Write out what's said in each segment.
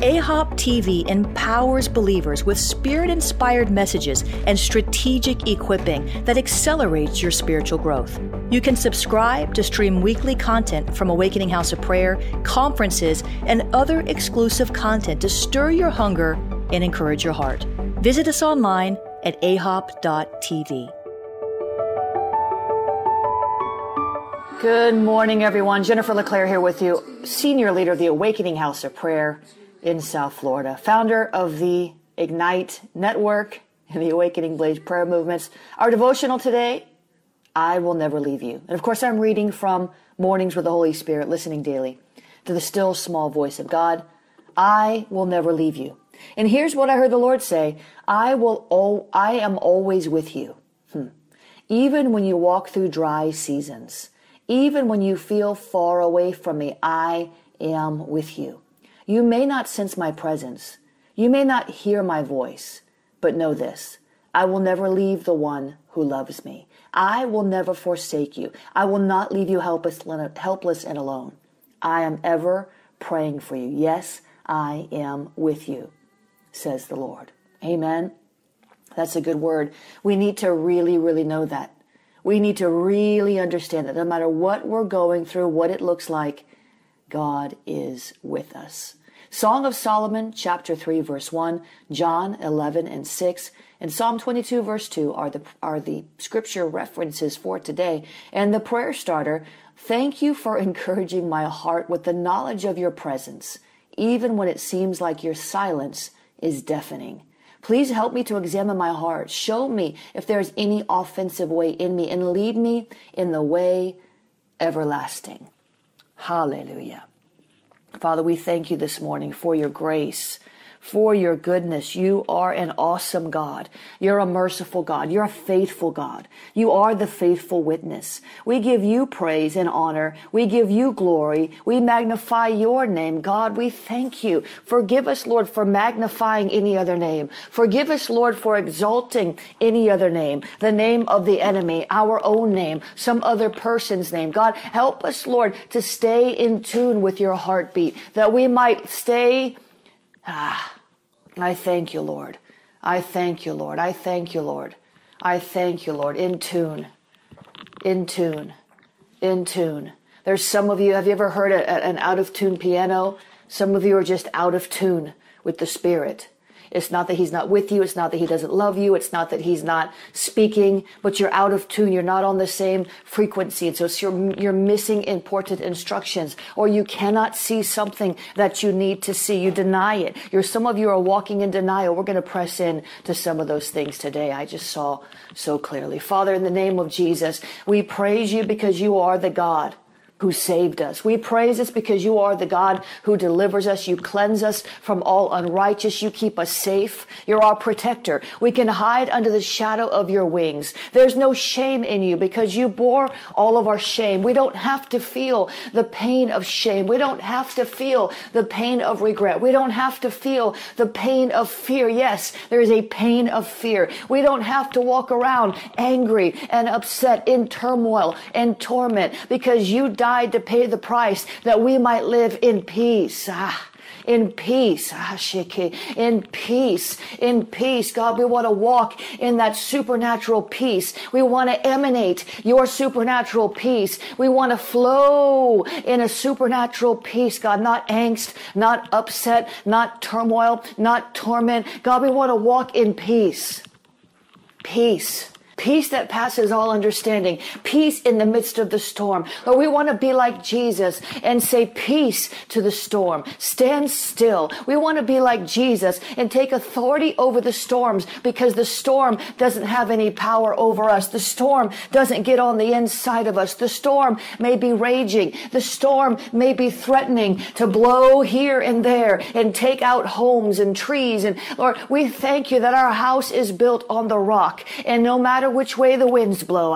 AHOP TV empowers believers with spirit inspired messages and strategic equipping that accelerates your spiritual growth. You can subscribe to stream weekly content from Awakening House of Prayer, conferences, and other exclusive content to stir your hunger and encourage your heart. Visit us online at ahop.tv. Good morning, everyone. Jennifer LeClaire here with you, Senior Leader of the Awakening House of Prayer in South Florida, founder of the Ignite Network and the Awakening Blaze prayer movements. Our devotional today, I will never leave you. And of course, I'm reading from Mornings with the Holy Spirit, listening daily to the still small voice of God. I will never leave you. And here's what I heard the Lord say. I will, oh, I am always with you. Hmm. Even when you walk through dry seasons, even when you feel far away from me, I am with you. You may not sense my presence. You may not hear my voice, but know this. I will never leave the one who loves me. I will never forsake you. I will not leave you helpless, and alone. I am ever praying for you. Yes, I am with you, says the Lord. Amen. That's a good word. We need to really, really know that. We need to really understand that no matter what we're going through, what it looks like, God is with us. Song of Solomon, chapter 3, verse 1, John 11 and 6, and Psalm 22, verse 2 are the, are the scripture references for today. And the prayer starter, thank you for encouraging my heart with the knowledge of your presence, even when it seems like your silence is deafening. Please help me to examine my heart. Show me if there's any offensive way in me and lead me in the way everlasting. Hallelujah. Father, we thank you this morning for your grace, for your goodness. You are an awesome God. You're a merciful God. You're a faithful God. You are the faithful witness. We give you praise and honor. We give you glory. We magnify your name. God, we thank you. Forgive us, Lord, for magnifying any other name. Forgive us, Lord, for exalting any other name, the name of the enemy, our own name, some other person's name. God, help us, Lord, to stay in tune with your heartbeat, that we might stay Ah, I thank you, Lord. I thank you, Lord. I thank you, Lord. I thank you, Lord. In tune. In tune. In tune. There's some of you, have you ever heard a, an out of tune piano? Some of you are just out of tune with the Spirit. It's not that he's not with you. It's not that he doesn't love you. It's not that he's not speaking, but you're out of tune. You're not on the same frequency. And so you're, you're missing important instructions or you cannot see something that you need to see. You deny it. You're, some of you are walking in denial. We're going to press in to some of those things today. I just saw so clearly. Father, in the name of Jesus, we praise you because you are the God who saved us. We praise us because you are the God who delivers us. You cleanse us from all unrighteous. You keep us safe. You're our protector. We can hide under the shadow of your wings. There's no shame in you because you bore all of our shame. We don't have to feel the pain of shame. We don't have to feel the pain of regret. We don't have to feel the pain of fear. Yes, there is a pain of fear. We don't have to walk around angry and upset in turmoil and torment because you died died to pay the price that we might live in peace. Ah in peace. Ah, in peace. In peace. God, we want to walk in that supernatural peace. We want to emanate your supernatural peace. We want to flow in a supernatural peace, God, not angst, not upset, not turmoil, not torment. God, we want to walk in peace. Peace peace that passes all understanding, peace in the midst of the storm. Lord, we want to be like Jesus and say peace to the storm. Stand still. We want to be like Jesus and take authority over the storms because the storm doesn't have any power over us. The storm doesn't get on the inside of us. The storm may be raging. The storm may be threatening to blow here and there and take out homes and trees. And Lord, we thank you that our house is built on the rock. And no matter which way the winds blow,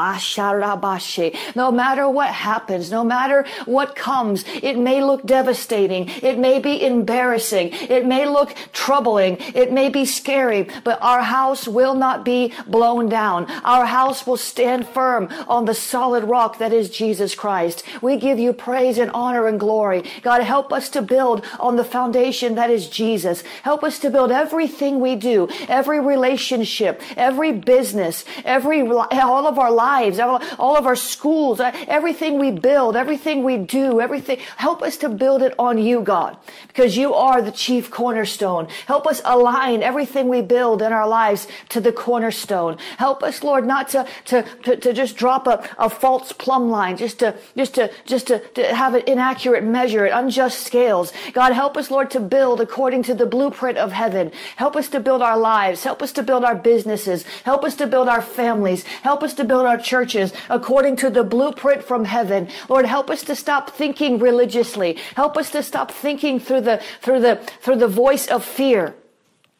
no matter what happens, no matter what comes, it may look devastating. It may be embarrassing. It may look troubling. It may be scary, but our house will not be blown down. Our house will stand firm on the solid rock that is Jesus Christ. We give you praise and honor and glory. God, help us to build on the foundation that is Jesus. Help us to build everything we do, every relationship, every business, every, all of our lives, all of our schools, uh, everything we build, everything we do, everything. Help us to build it on you, God, because you are the chief cornerstone. Help us align everything we build in our lives to the cornerstone. Help us, Lord, not to, to, to, to just drop a, a false plumb line, just to, just to, just to, to have an inaccurate measure, unjust scales. God, help us, Lord, to build according to the blueprint of heaven. Help us to build our lives. Help us to build our businesses. Help us to build our families. Help us to build our churches according to the blueprint from heaven. Lord, help us to stop thinking religiously. Help us to stop thinking through the, through the, through the voice of fear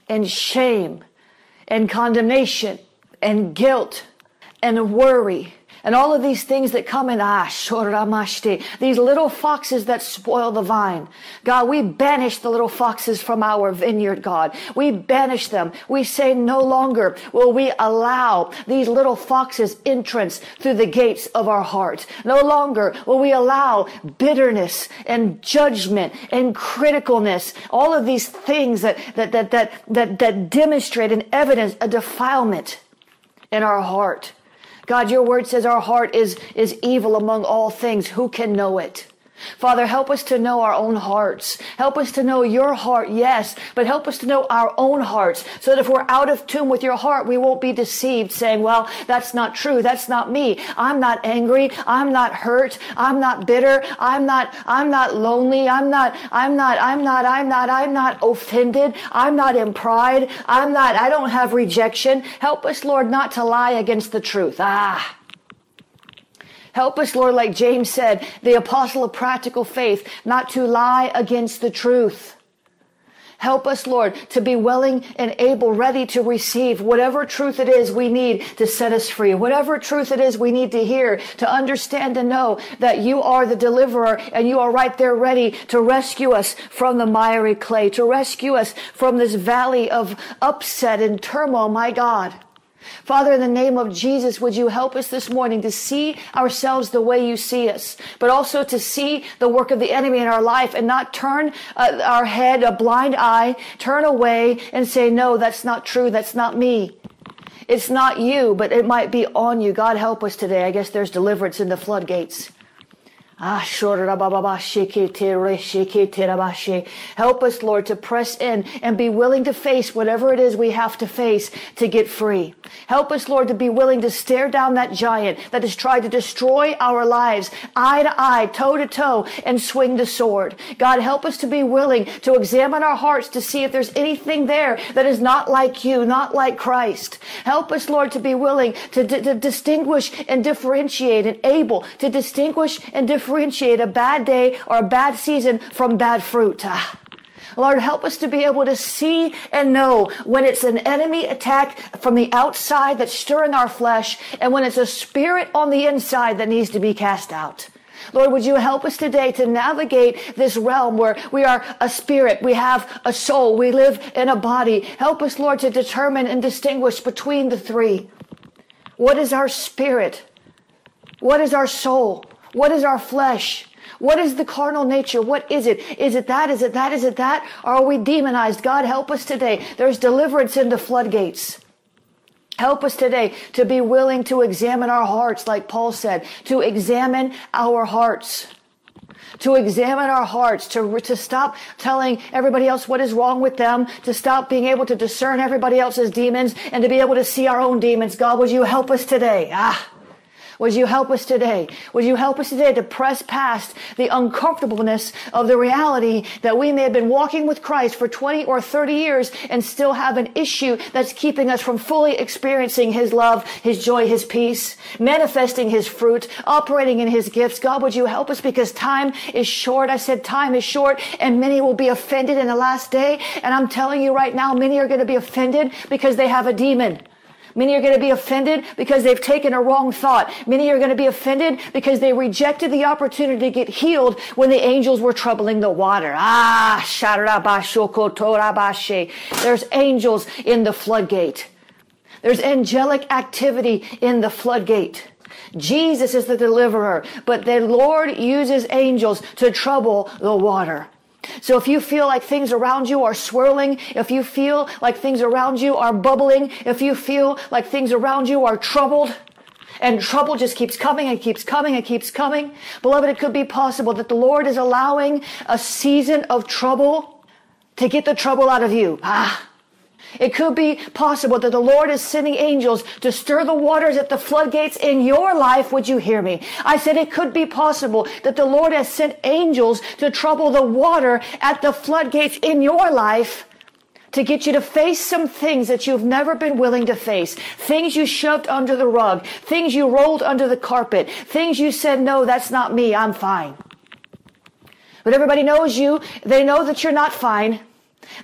and shame and condemnation and guilt and worry and all of these things that come in ah, Ashoramashti, these little foxes that spoil the vine. God, we banish the little foxes from our vineyard, God. We banish them. We say no longer will we allow these little foxes entrance through the gates of our heart. No longer will we allow bitterness and judgment and criticalness, all of these things that, that, that, that, that, that demonstrate and evidence a defilement in our heart. God, your word says our heart is, is evil among all things. Who can know it? Father, help us to know our own hearts. Help us to know your heart, yes, but help us to know our own hearts so that if we're out of tune with your heart, we won't be deceived saying, well, that's not true. That's not me. I'm not angry. I'm not hurt. I'm not bitter. I'm not, I'm not lonely. I'm not, I'm not, I'm not, I'm not, I'm not offended. I'm not in pride. I'm not, I don't have rejection. Help us, Lord, not to lie against the truth. Ah. Help us, Lord, like James said, the apostle of practical faith, not to lie against the truth. Help us, Lord, to be willing and able, ready to receive whatever truth it is we need to set us free, whatever truth it is we need to hear, to understand and know that you are the deliverer and you are right there ready to rescue us from the miry clay, to rescue us from this valley of upset and turmoil, my God. Father, in the name of Jesus, would you help us this morning to see ourselves the way you see us, but also to see the work of the enemy in our life and not turn uh, our head a blind eye, turn away and say, no, that's not true. That's not me. It's not you, but it might be on you. God help us today. I guess there's deliverance in the floodgates. Ah, Help us, Lord, to press in and be willing to face whatever it is we have to face to get free. Help us, Lord, to be willing to stare down that giant that has tried to destroy our lives, eye to eye, toe to toe, and swing the sword. God, help us to be willing to examine our hearts to see if there's anything there that is not like you, not like Christ. Help us, Lord, to be willing to, to distinguish and differentiate and able to distinguish and differentiate differentiate a bad day or a bad season from bad fruit. Lord, help us to be able to see and know when it's an enemy attack from the outside that's stirring our flesh and when it's a spirit on the inside that needs to be cast out. Lord, would you help us today to navigate this realm where we are a spirit, we have a soul, we live in a body. Help us, Lord, to determine and distinguish between the three. What is our spirit? What is our soul? What is our flesh? What is the carnal nature? What is it? Is it that? Is it that? Is it that? Are we demonized? God help us today. There's deliverance in the floodgates. Help us today to be willing to examine our hearts, like Paul said, to examine our hearts. to examine our hearts, to, to stop telling everybody else what is wrong with them, to stop being able to discern everybody else's demons, and to be able to see our own demons. God, would you help us today? Ah. Would you help us today? Would you help us today to press past the uncomfortableness of the reality that we may have been walking with Christ for 20 or 30 years and still have an issue that's keeping us from fully experiencing His love, His joy, His peace, manifesting His fruit, operating in His gifts. God, would you help us because time is short. I said time is short and many will be offended in the last day. And I'm telling you right now, many are going to be offended because they have a demon. Many are going to be offended because they've taken a wrong thought. Many are going to be offended because they rejected the opportunity to get healed when the angels were troubling the water. Ah, there's angels in the floodgate. There's angelic activity in the floodgate. Jesus is the deliverer, but the Lord uses angels to trouble the water. So if you feel like things around you are swirling, if you feel like things around you are bubbling, if you feel like things around you are troubled, and trouble just keeps coming and keeps coming and keeps coming, beloved, it could be possible that the Lord is allowing a season of trouble to get the trouble out of you. Ah. It could be possible that the Lord is sending angels to stir the waters at the floodgates in your life. Would you hear me? I said it could be possible that the Lord has sent angels to trouble the water at the floodgates in your life to get you to face some things that you've never been willing to face. Things you shoved under the rug. Things you rolled under the carpet. Things you said, no, that's not me. I'm fine. But everybody knows you. They know that you're not fine.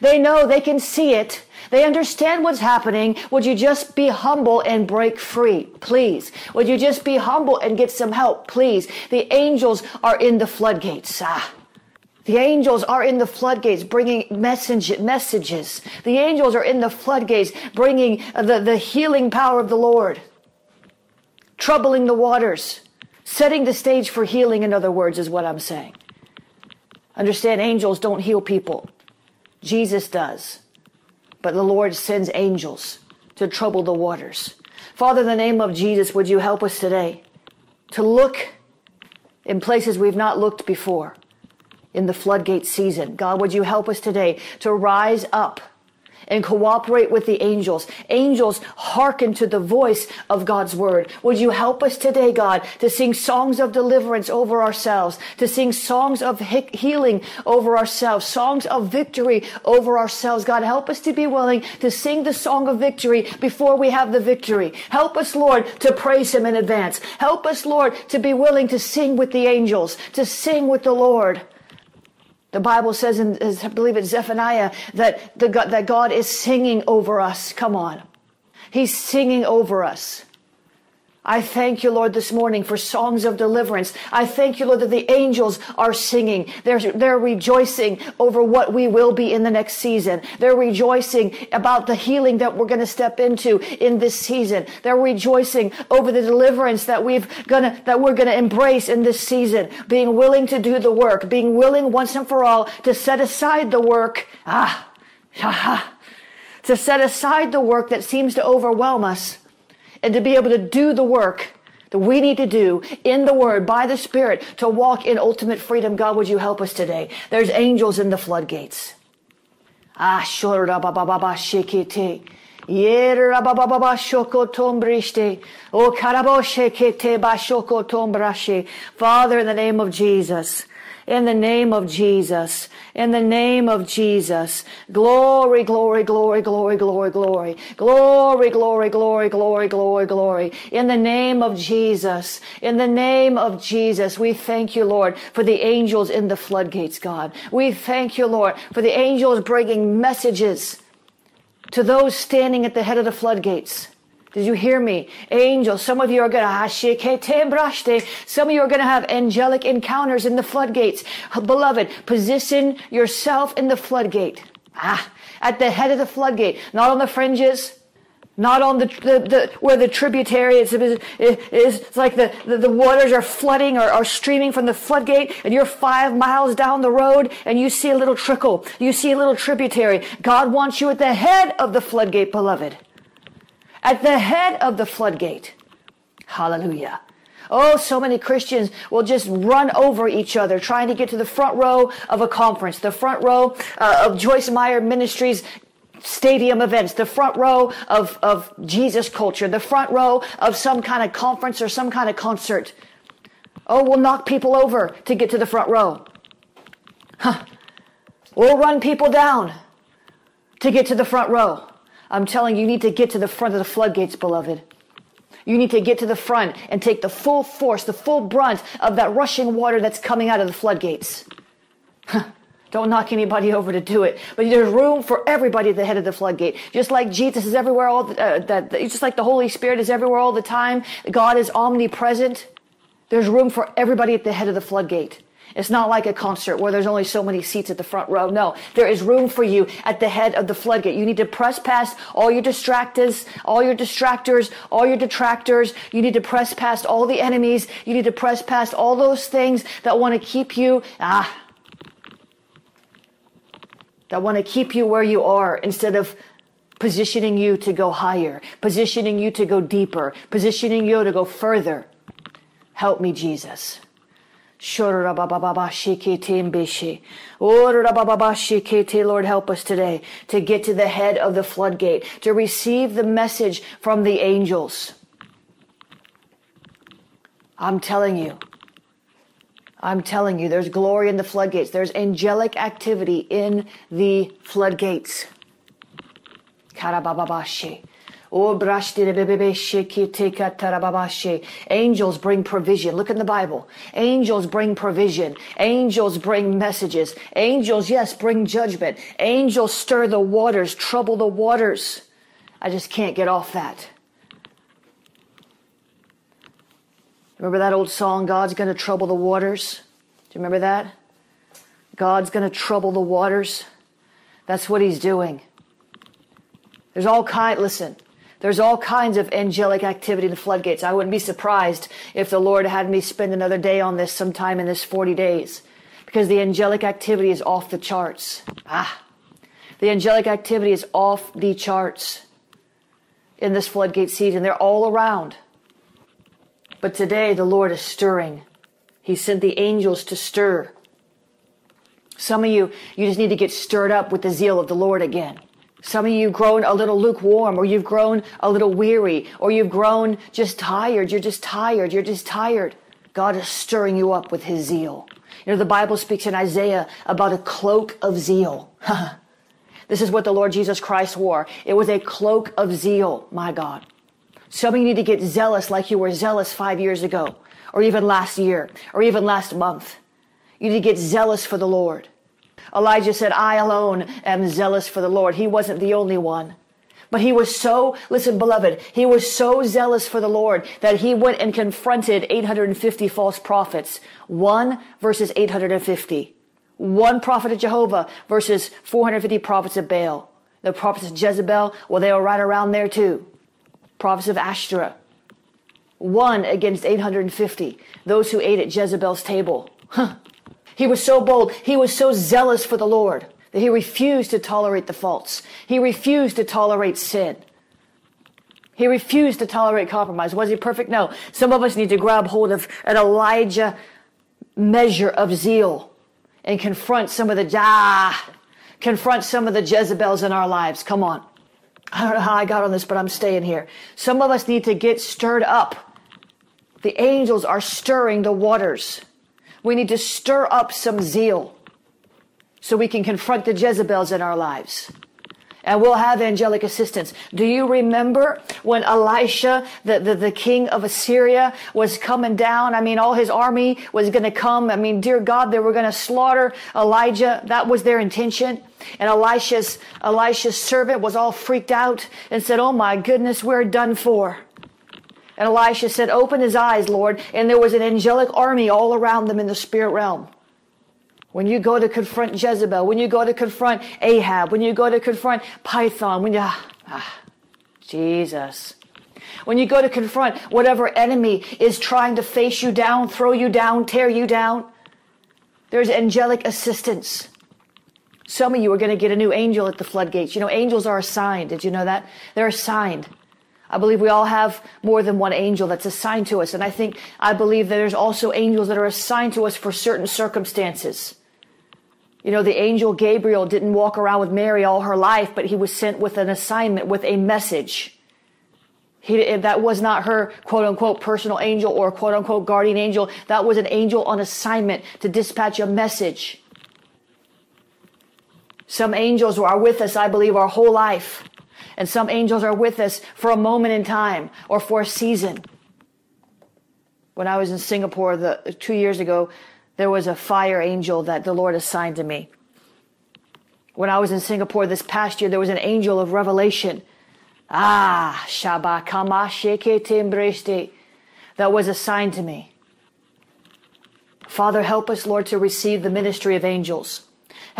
They know they can see it. They understand what's happening. Would you just be humble and break free? Please. Would you just be humble and get some help? Please. The angels are in the floodgates. Ah. The angels are in the floodgates bringing message, messages. The angels are in the floodgates bringing the, the healing power of the Lord. Troubling the waters. Setting the stage for healing, in other words, is what I'm saying. Understand, angels don't heal people. Jesus does but the Lord sends angels to trouble the waters. Father, in the name of Jesus, would you help us today to look in places we've not looked before in the floodgate season? God, would you help us today to rise up and cooperate with the angels. Angels hearken to the voice of God's word. Would you help us today, God, to sing songs of deliverance over ourselves, to sing songs of healing over ourselves, songs of victory over ourselves. God, help us to be willing to sing the song of victory before we have the victory. Help us, Lord, to praise him in advance. Help us, Lord, to be willing to sing with the angels, to sing with the Lord. The Bible says, in, I believe it's Zephaniah, that, the, that God is singing over us. Come on. He's singing over us. I thank you, Lord, this morning for songs of deliverance. I thank you, Lord, that the angels are singing. They're, they're rejoicing over what we will be in the next season. They're rejoicing about the healing that we're going to step into in this season. They're rejoicing over the deliverance that we've gonna, that we're going to embrace in this season. Being willing to do the work, being willing once and for all to set aside the work. Ah, ha, to set aside the work that seems to overwhelm us and to be able to do the work that we need to do in the Word by the Spirit to walk in ultimate freedom. God, would you help us today? There's angels in the floodgates. Ah, shora ba ba ba ba shikite. Yera ba ba ba ba shoko tombriste. O karabo shekete ba shoko tombrashe. Father, in the name of Jesus, in the name of Jesus. In the name of Jesus. Glory, glory, glory, glory, glory, glory. Glory, glory, glory, glory, glory, glory. In the name of Jesus. In the name of Jesus. We thank you, Lord, for the angels in the floodgates, God. We thank you, Lord, for the angels bringing messages to those standing at the head of the floodgates. Did you hear me? Angels, some of you are going to, some of you are going to have angelic encounters in the floodgates. Beloved, position yourself in the floodgate. Ah, at the head of the floodgate, not on the fringes, not on the, the, the where the tributary is, is, it's like the, the, the, waters are flooding or are streaming from the floodgate and you're five miles down the road and you see a little trickle. You see a little tributary. God wants you at the head of the floodgate, beloved at the head of the floodgate. Hallelujah. Oh, so many Christians will just run over each other trying to get to the front row of a conference, the front row uh, of Joyce Meyer Ministries stadium events, the front row of, of Jesus culture, the front row of some kind of conference or some kind of concert. Oh, we'll knock people over to get to the front row. Huh. We'll run people down to get to the front row. I'm telling you, you need to get to the front of the floodgates, beloved. You need to get to the front and take the full force, the full brunt of that rushing water that's coming out of the floodgates. Don't knock anybody over to do it. But there's room for everybody at the head of the floodgate. Just like Jesus is everywhere all the, uh, that, just like the Holy Spirit is everywhere all the time. God is omnipresent. There's room for everybody at the head of the floodgate. It's not like a concert where there's only so many seats at the front row. No, there is room for you at the head of the floodgate. You need to press past all your distractors, all your distractors, all your detractors. You need to press past all the enemies. You need to press past all those things that want to keep you, ah, that want to keep you where you are instead of positioning you to go higher, positioning you to go deeper, positioning you to go further. Help me, Jesus. Lord, help us today to get to the head of the floodgate, to receive the message from the angels. I'm telling you, I'm telling you, there's glory in the floodgates. There's angelic activity in the floodgates. Karabababashi. Oh, Angels bring provision. Look in the Bible. Angels bring provision. Angels bring messages. Angels, yes, bring judgment. Angels stir the waters, trouble the waters. I just can't get off that. Remember that old song, God's going to trouble the waters? Do you remember that? God's going to trouble the waters. That's what he's doing. There's all kind, listen, there's all kinds of angelic activity in the floodgates. I wouldn't be surprised if the Lord had me spend another day on this sometime in this 40 days because the angelic activity is off the charts. Ah, the angelic activity is off the charts in this floodgate season. They're all around. But today the Lord is stirring. He sent the angels to stir. Some of you, you just need to get stirred up with the zeal of the Lord again. Some of you grown a little lukewarm or you've grown a little weary or you've grown just tired. You're just tired. You're just tired. God is stirring you up with his zeal. You know, the Bible speaks in Isaiah about a cloak of zeal. this is what the Lord Jesus Christ wore. It was a cloak of zeal, my God. Some of you need to get zealous like you were zealous five years ago, or even last year, or even last month. You need to get zealous for the Lord. Elijah said, I alone am zealous for the Lord. He wasn't the only one. But he was so, listen, beloved, he was so zealous for the Lord that he went and confronted 850 false prophets. One versus 850. One prophet of Jehovah versus 450 prophets of Baal. The prophets of Jezebel, well, they were right around there too prophets of Ashtoreth. One against 850, those who ate at Jezebel's table. Huh. He was so bold, he was so zealous for the Lord that he refused to tolerate the faults. He refused to tolerate sin. He refused to tolerate compromise. Was he perfect? No. Some of us need to grab hold of an Elijah measure of zeal and confront some of the ah, confront some of the Jezebels in our lives. Come on. I don't know how I got on this, but I'm staying here. Some of us need to get stirred up. The angels are stirring the waters. We need to stir up some zeal so we can confront the Jezebels in our lives and we'll have angelic assistance. Do you remember when Elisha, the, the, the, king of Assyria, was coming down? I mean, all his army was going to come. I mean, dear God, they were going to slaughter Elijah. That was their intention. And Elisha's, Elisha's servant was all freaked out and said, Oh my goodness, we're done for. And Elisha said, Open his eyes, Lord. And there was an angelic army all around them in the spirit realm. When you go to confront Jezebel, when you go to confront Ahab, when you go to confront Python, when you, ah, Jesus. When you go to confront whatever enemy is trying to face you down, throw you down, tear you down, there's angelic assistance. Some of you are going to get a new angel at the floodgates. You know, angels are assigned. Did you know that? They're assigned. I believe we all have more than one angel that's assigned to us. And I think, I believe there's also angels that are assigned to us for certain circumstances. You know, the angel Gabriel didn't walk around with Mary all her life, but he was sent with an assignment, with a message. He, that was not her quote unquote personal angel or quote unquote guardian angel. That was an angel on assignment to dispatch a message. Some angels are with us, I believe, our whole life. And some angels are with us for a moment in time or for a season. When I was in Singapore the, two years ago, there was a fire angel that the Lord assigned to me. When I was in Singapore this past year, there was an angel of revelation. Ah, Shabakama Tembreste that was assigned to me. Father, help us, Lord, to receive the ministry of angels.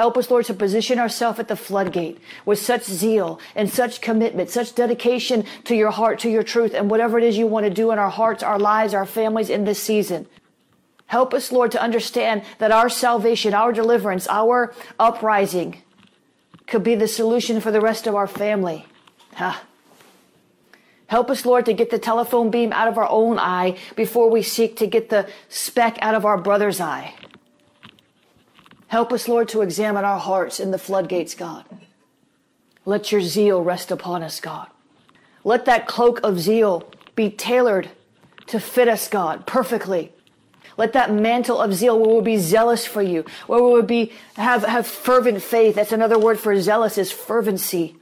Help us, Lord, to position ourselves at the floodgate with such zeal and such commitment, such dedication to your heart, to your truth, and whatever it is you want to do in our hearts, our lives, our families in this season. Help us, Lord, to understand that our salvation, our deliverance, our uprising could be the solution for the rest of our family. Huh. Help us, Lord, to get the telephone beam out of our own eye before we seek to get the speck out of our brother's eye. Help us, Lord, to examine our hearts in the floodgates, God. Let your zeal rest upon us, God. Let that cloak of zeal be tailored to fit us, God, perfectly. Let that mantle of zeal where we'll be zealous for you, where we will be have, have fervent faith. That's another word for zealous is fervency.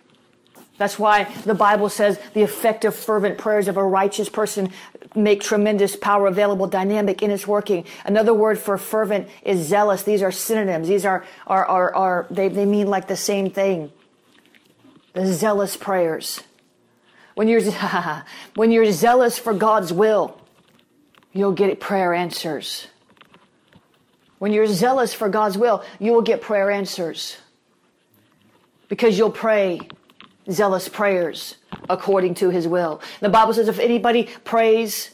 That's why the Bible says the effective fervent prayers of a righteous person make tremendous power available, dynamic in its working. Another word for fervent is zealous. These are synonyms. These are, are, are, are they, they mean like the same thing. The zealous prayers. When you're, when you're zealous for God's will, you'll get prayer answers. When you're zealous for God's will, you will get prayer answers. Because you'll pray zealous prayers according to his will. The Bible says if anybody prays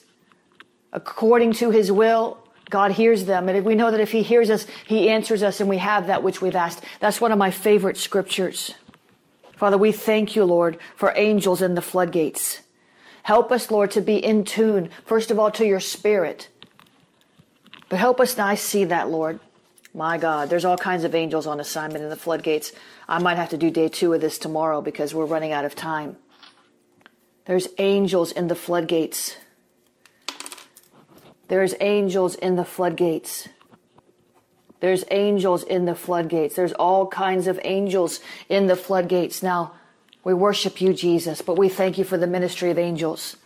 according to his will, God hears them. And we know that if he hears us, he answers us and we have that which we've asked. That's one of my favorite scriptures. Father, we thank you, Lord, for angels in the floodgates. Help us, Lord, to be in tune, first of all, to your spirit. But help us, and I see that, Lord. My God, there's all kinds of angels on assignment in the floodgates. I might have to do day two of this tomorrow because we're running out of time. There's angels in the floodgates. There's angels in the floodgates. There's angels in the floodgates. There's all kinds of angels in the floodgates. Now, we worship you, Jesus, but we thank you for the ministry of angels.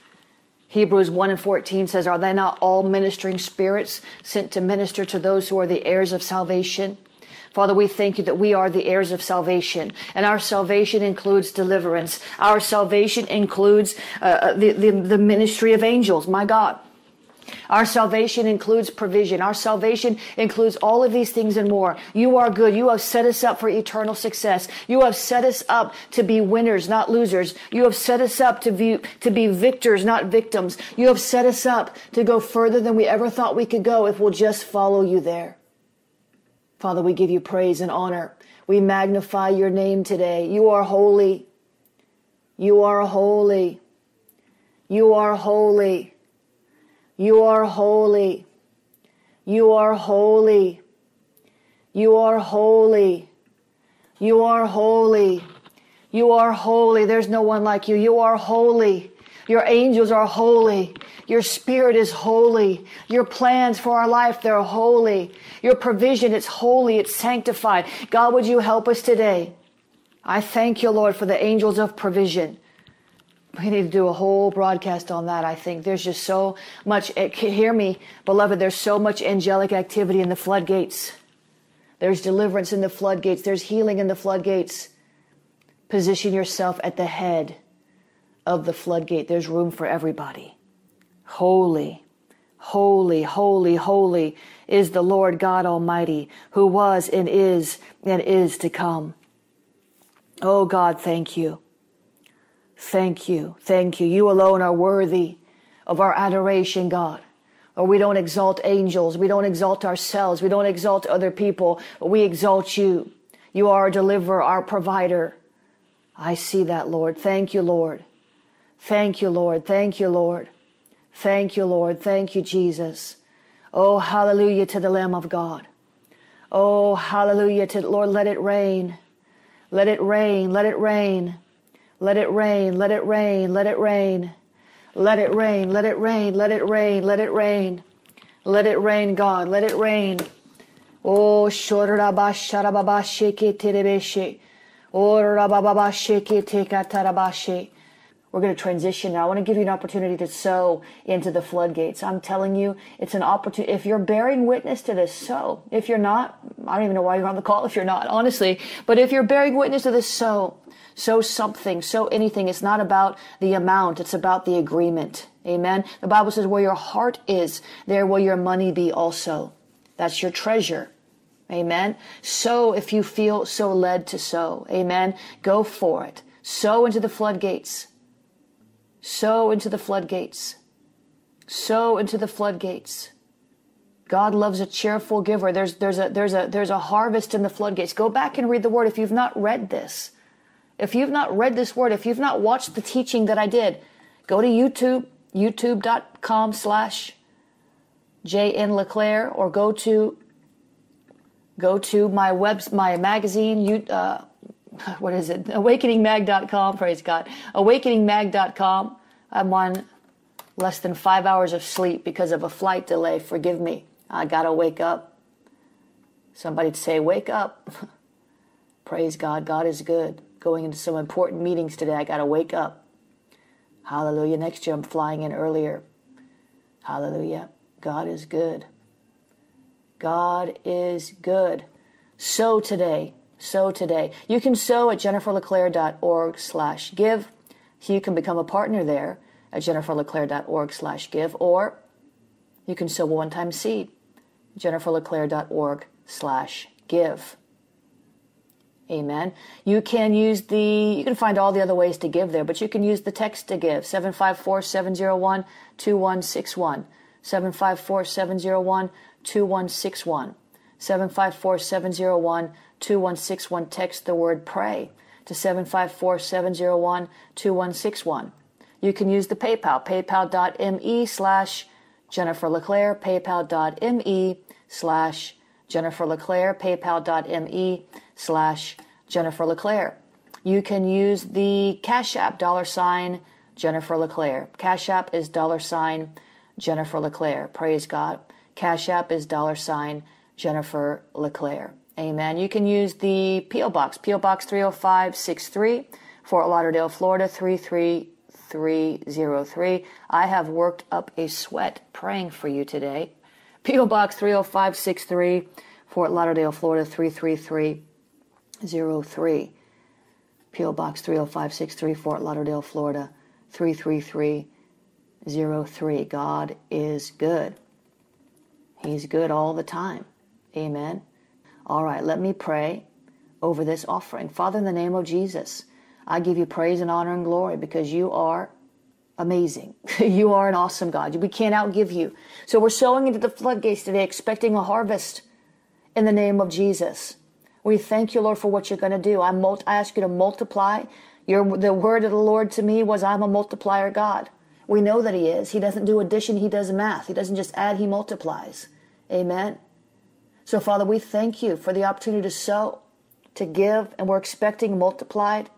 Hebrews 1 and 14 says, Are they not all ministering spirits sent to minister to those who are the heirs of salvation? Father, we thank you that we are the heirs of salvation, and our salvation includes deliverance. Our salvation includes uh, uh, the, the, the ministry of angels, my God. Our salvation includes provision. Our salvation includes all of these things and more. You are good. You have set us up for eternal success. You have set us up to be winners, not losers. You have set us up to be, to be victors, not victims. You have set us up to go further than we ever thought we could go if we'll just follow you there. Father, we give you praise and honor. We magnify your name today. You are holy. You are holy. You are holy. You are holy. You are holy. You are holy. You are holy. You are holy. There's no one like you. You are holy. Your angels are holy. Your spirit is holy. Your plans for our life, they're holy. Your provision, it's holy, it's sanctified. God, would you help us today? I thank you, Lord, for the angels of provision. We need to do a whole broadcast on that, I think. There's just so much, eh, hear me, beloved, there's so much angelic activity in the floodgates. There's deliverance in the floodgates. There's healing in the floodgates. Position yourself at the head of the floodgate. There's room for everybody. Holy, holy, holy, holy is the Lord God Almighty, who was and is and is to come. Oh God, thank you. Thank you. Thank you. You alone are worthy of our adoration, God. Or we don't exalt angels. We don't exalt ourselves. We don't exalt other people. We exalt you. You are our deliverer, our provider. I see that, Lord. Thank you, Lord. Thank you, Lord. Thank you, Lord. Thank you, Lord. Thank you, Jesus. Oh, hallelujah to the Lamb of God. Oh, hallelujah to Lord. Let it rain. Let it rain. Let it rain. Let it rain. Let it rain. Let it rain. Let it rain. Let it rain. Let it rain. Let it rain. Let it rain, God. Let it rain. Oh, shorabasharababasheke terebeshe. Oh, rabababasheke tekatarabashe. We're going to transition now. I want to give you an opportunity to sow into the floodgates. I'm telling you, it's an opportunity. If you're bearing witness to this, sow. If you're not, I don't even know why you're on the call if you're not, honestly. But if you're bearing witness to this, sow. Sow something, sow anything. It's not about the amount, it's about the agreement. Amen. The Bible says, where your heart is, there will your money be also. That's your treasure. Amen. Sow if you feel so led to sow. Amen. Go for it. Sow into the floodgates. Sow into the floodgates. Sow into the floodgates. God loves a cheerful giver. There's, there's, a, there's, a, there's a harvest in the floodgates. Go back and read the word if you've not read this. If you've not read this word, if you've not watched the teaching that I did, go to YouTube, youtube.com slash JN LeClaire, or go to go to my web my magazine you uh, what is it Awakeningmag.com, praise god awakeningmag.com i'm on less than five hours of sleep because of a flight delay. Forgive me. I gotta wake up. Somebody'd say wake up. Praise god. God is good. Going into some important meetings today. I gotta wake up. Hallelujah. Next year i'm flying in earlier. Hallelujah. God is good. God is good. Sow today. Sow today. You can sow at jenniferleclaire.org slash give. You can become a partner there at jenniferleclaire.org slash give, or you can sow a one-time seed, jenniferleclaire.org slash give. Amen. You can use the, you can find all the other ways to give there, but you can use the text to give, 754 701 2161. 754 701 2161. 754 701 2161. Text the word pray to 754 701 2161. You can use the PayPal, paypal.me slash Jennifer LeClaire, paypal.me slash Jennifer LeClaire, paypal.me slash Jennifer LeClaire. You can use the Cash App, dollar sign Jennifer LeClaire. Cash App is dollar sign Jennifer LeClaire. Praise God. Cash App is dollar sign Jennifer LeClaire. Amen. You can use the P.O. Box, P.O. Box 30563, Fort Lauderdale, Florida 33303. I have worked up a sweat praying for you today. P.O. Box 30563, Fort Lauderdale, Florida 33303. P.O. Box 30563, Fort Lauderdale, Florida 33303. God is good. He's good all the time. Amen. All right, let me pray over this offering. Father, in the name of Jesus, I give you praise and honor and glory because you are amazing. you are an awesome God. We can't outgive you. So we're sowing into the floodgates today, expecting a harvest in the name of Jesus. We thank you, Lord, for what you're going to do. I, I ask you to multiply. Your, the word of the Lord to me was, I'm a multiplier God. We know that He is. He doesn't do addition, He does math. He doesn't just add, He multiplies. Amen. So, Father, we thank you for the opportunity to sow, to give, and we're expecting multiplied.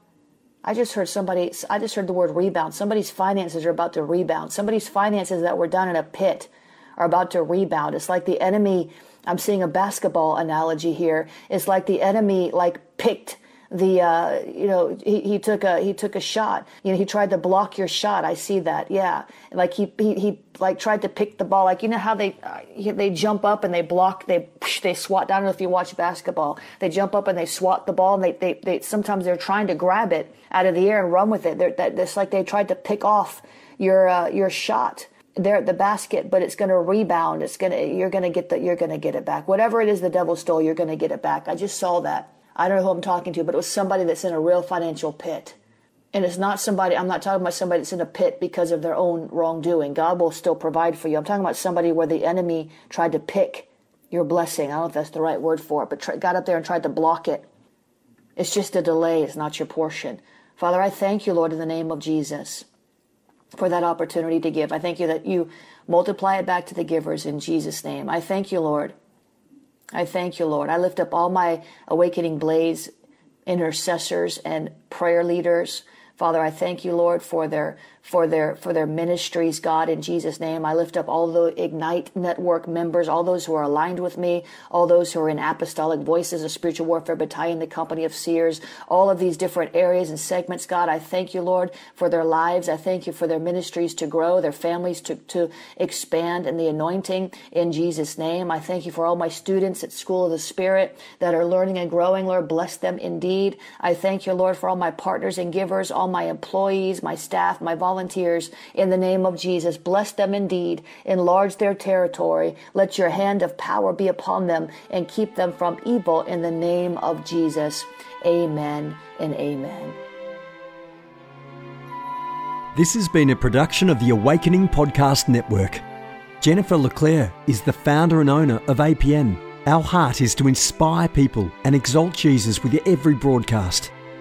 I just heard somebody, I just heard the word rebound. Somebody's finances are about to rebound. Somebody's finances that were down in a pit are about to rebound. It's like the enemy, I'm seeing a basketball analogy here. It's like the enemy like picked the uh, you know he, he took a he took a shot. You know he tried to block your shot. I see that. Yeah. Like he he, he like tried to pick the ball. Like you know how they uh, they jump up and they block they they swat. Know if you watch basketball. They jump up and they swat the ball and they they, they sometimes they're trying to grab it out of the air and run with it. They're that it's like they tried to pick off your uh, your shot. There at the basket, but it's going to rebound. It's going to, you're going to get the, you're going to get it back. Whatever it is the devil stole, you're going to get it back. I just saw that. I don't know who I'm talking to, but it was somebody that's in a real financial pit. And it's not somebody, I'm not talking about somebody that's in a pit because of their own wrongdoing. God will still provide for you. I'm talking about somebody where the enemy tried to pick your blessing. I don't know if that's the right word for it, but got up there and tried to block it. It's just a delay, it's not your portion. Father, I thank you, Lord, in the name of Jesus. for that opportunity to give. I thank you that you multiply it back to the givers in Jesus' name. I thank you, Lord. I thank you, Lord. I lift up all my Awakening Blaze intercessors and prayer leaders. Father, I thank you, Lord, for their for their for their ministries, God, in Jesus' name. I lift up all the Ignite Network members, all those who are aligned with me, all those who are in Apostolic Voices, a spiritual warfare battalion, the company of seers, all of these different areas and segments, God. I thank you, Lord, for their lives. I thank you for their ministries to grow, their families to, to expand in the anointing in Jesus' name. I thank you for all my students at School of the Spirit that are learning and growing, Lord. Bless them indeed. I thank you, Lord, for all my partners and givers, all my employees, my staff, my volunteers volunteers in the name of Jesus. Bless them indeed. Enlarge their territory. Let your hand of power be upon them and keep them from evil in the name of Jesus. Amen and amen. This has been a production of the Awakening Podcast Network. Jennifer LeClaire is the founder and owner of APN. Our heart is to inspire people and exalt Jesus with every broadcast.